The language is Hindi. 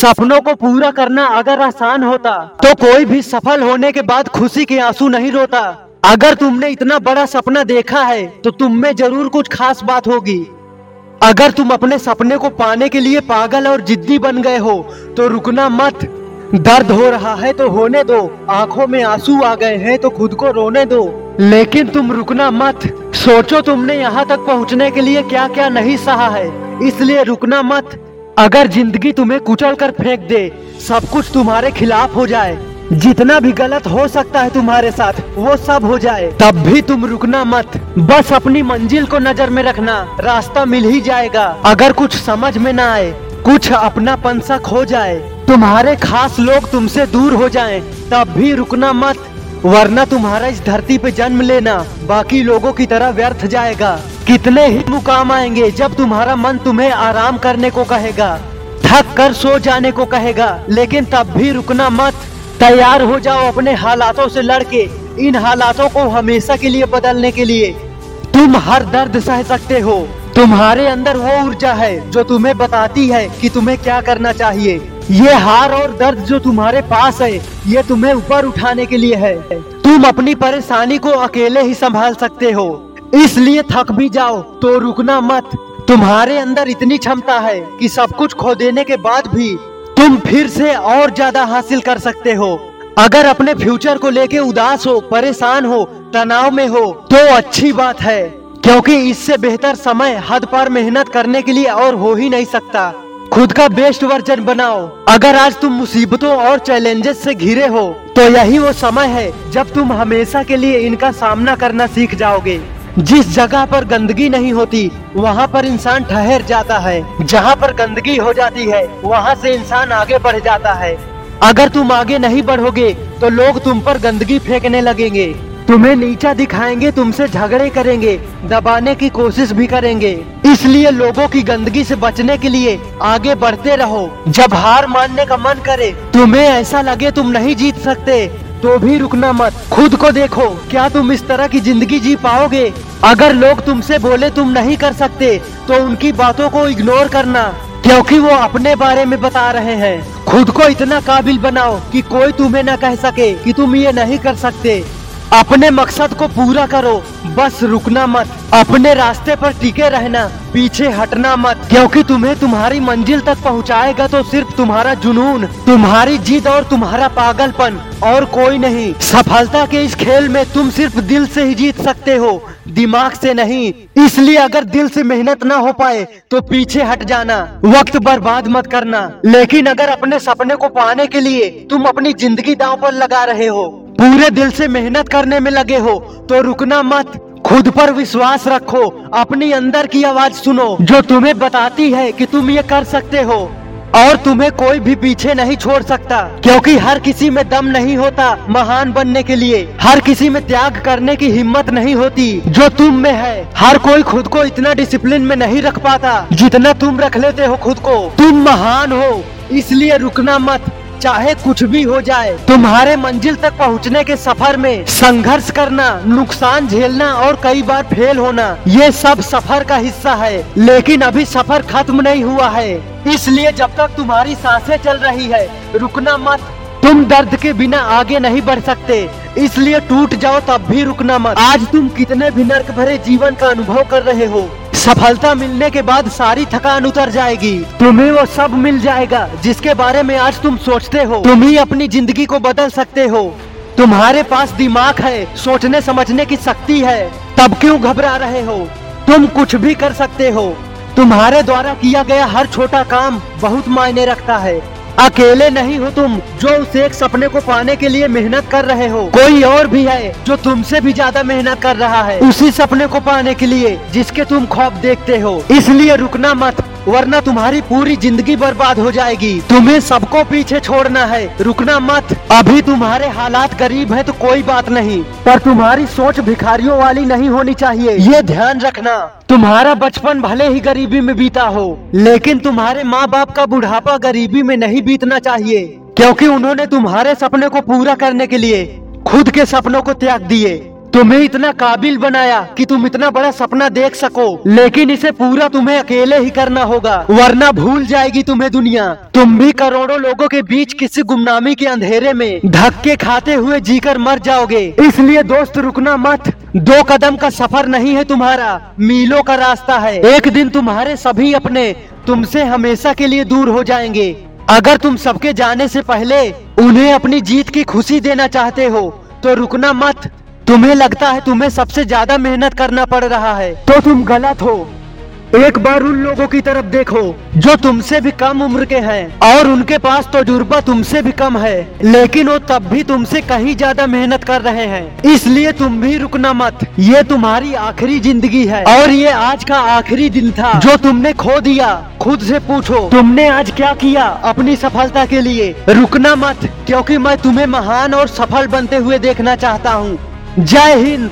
सपनों को पूरा करना अगर आसान होता तो कोई भी सफल होने के बाद खुशी के आँसू नहीं रोता। अगर तुमने इतना बड़ा सपना देखा है तो तुम में ज़रूर कुछ खास बात होगी। अगर तुम अपने सपने को पाने के लिए पागल और जिद्दी बन गए हो तो रुकना मत। दर्द हो रहा है तो होने दो। आँखों में आँसू आ गए हैं तो खुद को रोने दो। लेकिन तुम रुकना मत। सोचो तुमने यहाँ तक पहुँचने के लिए क्या क्या नहीं सहा है। इसलिए रुकना मत। अगर ज़िंदगी तुम्हें कुचल कर फेंक दे सब कुछ तुम्हारे खिलाफ हो जाए। जितना भी गलत हो सकता है तुम्हारे साथ वो सब हो जाए। तब भी तुम रुकना मत। बस अपनी मंजिल को नज़र में रखना। रास्ता मिल ही जाएगा। अगर कुछ समझ में ना आए कुछ अपना सा खो जाए तुम्हारे खास लोग तुमसे दूर हो जाएँ, तब भी रुकना मत। वरना तुम्हारा इस धरती पे जन्म लेना बाकी लोगों की तरह व्यर्थ जाएगा। कितने ही मुकाम आएँगे जब तुम्हारा मन तुम्हें आराम करने को कहेगा, थक कर सो जाने को कहेगा, लेकिन तब भी रुकना मत। तैयार हो जाओ अपने हालातों से लड़के, इन हालातों को हमेशा के लिए बदलने के लिए। तुम हर दर्द सह सकते हो। तुम्हारे अंदर वो ऊर्जा है जो तुम्हें बताती है कि तुम्हें क्या करना चाहिए। ये हार और दर्द जो तुम्हारे पास है, ये तुम्हें ऊपर उठाने के लिए है। तुम अपनी परेशानी को अकेले ही संभाल सकते हो। इसलिए थक भी जाओ तो रुकना मत। तुम्हारे अंदर इतनी क्षमता है कि सब कुछ खो देने के बाद भी तुम फिर से और ज़्यादा हासिल कर सकते हो। अगर अपने फ्यूचर को लेके उदास हो, परेशान हो, तनाव में हो तो अच्छी बात है, क्योंकि इससे बेहतर समय हद पर मेहनत करने के लिए और हो ही नहीं सकता। खुद का बेस्ट वर्जन बनाओ। अगर आज तुम मुसीबतों और चैलेंजेस से घिरे हो तो यही वो समय है जब तुम हमेशा के लिए इनका सामना करना सीख जाओगे। जिस जगह पर गंदगी नहीं होती, वहाँ पर इंसान ठहर जाता है। जहाँ पर गंदगी हो जाती है, वहाँ से इंसान आगे बढ़ जाता है। अगर तुम आगे नहीं बढ़ोगे तो लोग तुम पर गंदगी फेंकने लगेंगे। तुम्हें नीचा दिखाएँगे, तुमसे झगड़े करेंगे, दबाने की कोशिश भी करेंगे। इसलिए लोगों की गंदगी से बचने के लिए आगे बढ़ते रहो। जब हार मानने का मन करे, तुम्हें ऐसा लगे तुम नहीं जीत सकते तो भी रुकना मत। खुद को देखो, क्या तुम इस तरह की ज़िंदगी जी पाओगे? अगर लोग तुमसे बोले तुम नहीं कर सकते तो उनकी बातों को इग्नोर करना, क्योंकि वो अपने बारे में बता रहे हैं। खुद को इतना काबिल बनाओ कि कोई तुम्हें न कह सके कि तुम ये नहीं कर सकते। अपने मकसद को पूरा करो। बस रुकना मत। अपने रास्ते पर टिके रहना। पीछे हटना मत। क्योंकि तुम्हें तुम्हारी मंजिल तक पहुंचाएगा तो सिर्फ़ तुम्हारा जुनून, तुम्हारी जिद और तुम्हारा पागलपन, और कोई नहीं। सफलता के इस खेल में तुम सिर्फ़ दिल से ही जीत सकते हो, दिमाग से नहीं। इसलिए अगर दिल से मेहनत ना हो पाए तो पीछे हट जाना। वक्त बर्बाद मत करना। लेकिन अगर अपने सपने को पाने के लिए तुम अपनी ज़िंदगी दांव पर लगा रहे हो पूरे दिल से मेहनत करने में लगे हो तो रुकना मत। खुद पर विश्वास रखो, अपनी अंदर की आवाज़ सुनो। जो तुम्हें बताती है कि तुम ये कर सकते हो, और तुम्हें कोई भी पीछे नहीं छोड़ सकता। क्योंकि हर किसी में दम नहीं होता महान बनने के लिए। हर किसी में त्याग करने की हिम्मत नहीं होती, जो तुम में है। हर कोई खुद को इतना डिसिप्लिन में नहीं रख पाता, जितना तुम रख लेते हो खुद को। तुम महान हो, इसलिए रुकना मत। चाहे कुछ भी हो जाए, तुम्हारे मंजिल तक पहुँचने के सफ़र में संघर्ष करना, नुकसान झेलना और कई बार फेल होना, ये सब सफ़र का हिस्सा है, लेकिन अभी सफ़र खत्म नहीं हुआ है। इसलिए जब तक तुम्हारी साँसें चल रही है, रुकना मत। तुम दर्द के बिना आगे नहीं बढ़ सकते, इसलिए टूट जाओ तब भी रुकना मत। आज तुम कितने भी नर्क भरे जीवन का अनुभव कर रहे हो, सफलता मिलने के बाद सारी थकान उतर जाएगी। तुम्हें वो सब मिल जाएगा जिसके बारे में आज तुम सोचते हो। तुम ही अपनी ज़िंदगी को बदल सकते हो। तुम्हारे पास दिमाग है, सोचने समझने की शक्ति है। तब क्यों घबरा रहे हो? तुम कुछ भी कर सकते हो। तुम्हारे द्वारा किया गया हर छोटा काम बहुत मायने रखता है। अकेले नहीं हो तुम, जो उस एक सपने को पाने के लिए मेहनत कर रहे हो। कोई और भी है, जो तुमसे भी ज़्यादा मेहनत कर रहा है। उसी सपने को पाने के लिए, जिसके तुम ख्वाब देखते हो। इसलिए रुकना मत। वरना तुम्हारी पूरी ज़िंदगी बर्बाद हो जाएगी। तुम्हें सबको पीछे छोड़ना है। रुकना मत। अभी तुम्हारे हालात गरीब है तो कोई बात नहीं। पर तुम्हारी सोच भिखारियों वाली नहीं होनी चाहिए। ये ध्यान रखना। तुम्हारा बचपन भले ही गरीबी में बीता हो, लेकिन तुम्हारे माँ बाप का बुढ़ापा गरीबी में नहीं बीतना चाहिए। क्योंकि उन्होंने तुम्हारे सपने को पूरा करने के लिए खुद के सपनों को त्याग दिए। तुम्हें इतना काबिल बनाया कि तुम इतना बड़ा सपना देख सको। लेकिन इसे पूरा तुम्हें अकेले ही करना होगा, वरना भूल जाएगी तुम्हें दुनिया। तुम भी करोड़ों लोगों के बीच किसी गुमनामी के अंधेरे में धक्के खाते हुए जीकर मर जाओगे। इसलिए दोस्त, रुकना मत। दो कदम का सफ़र नहीं है तुम्हारा, मीलों का रास्ता है। एक दिन तुम्हारे सभी अपने तुमसे हमेशा के लिए दूर हो जाएँगे। अगर तुम सबके जाने से पहले उन्हें अपनी जीत की खुशी देना चाहते हो तो रुकना मत। तुम्हें लगता है तुम्हें सबसे ज़्यादा मेहनत करना पड़ रहा है? तो तुम गलत हो। एक बार उन लोगों की तरफ़ देखो, जो तुमसे भी कम उम्र के हैं, और उनके पास तजुर्बा तुमसे भी कम है, लेकिन वो तब भी तुमसे कहीं ज़्यादा मेहनत कर रहे हैं। इसलिए तुम भी रुकना मत। ये तुम्हारी आखिरी ज़िंदगी है, और ये आज का आखिरी दिन था। जो तुमने खो दिया, खुद से पूछो, तुमने आज क्या किया अपनी सफलता के लिए? रुकना मत, क्योंकि मैं तुम्हें महान और सफल बनते हुए देखना चाहता हूँ। जय हिंद।